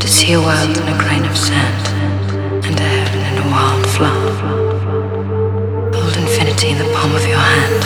To see a world in a grain of sand, and a heaven in a wild flower. Hold infinity in the palm of your hand.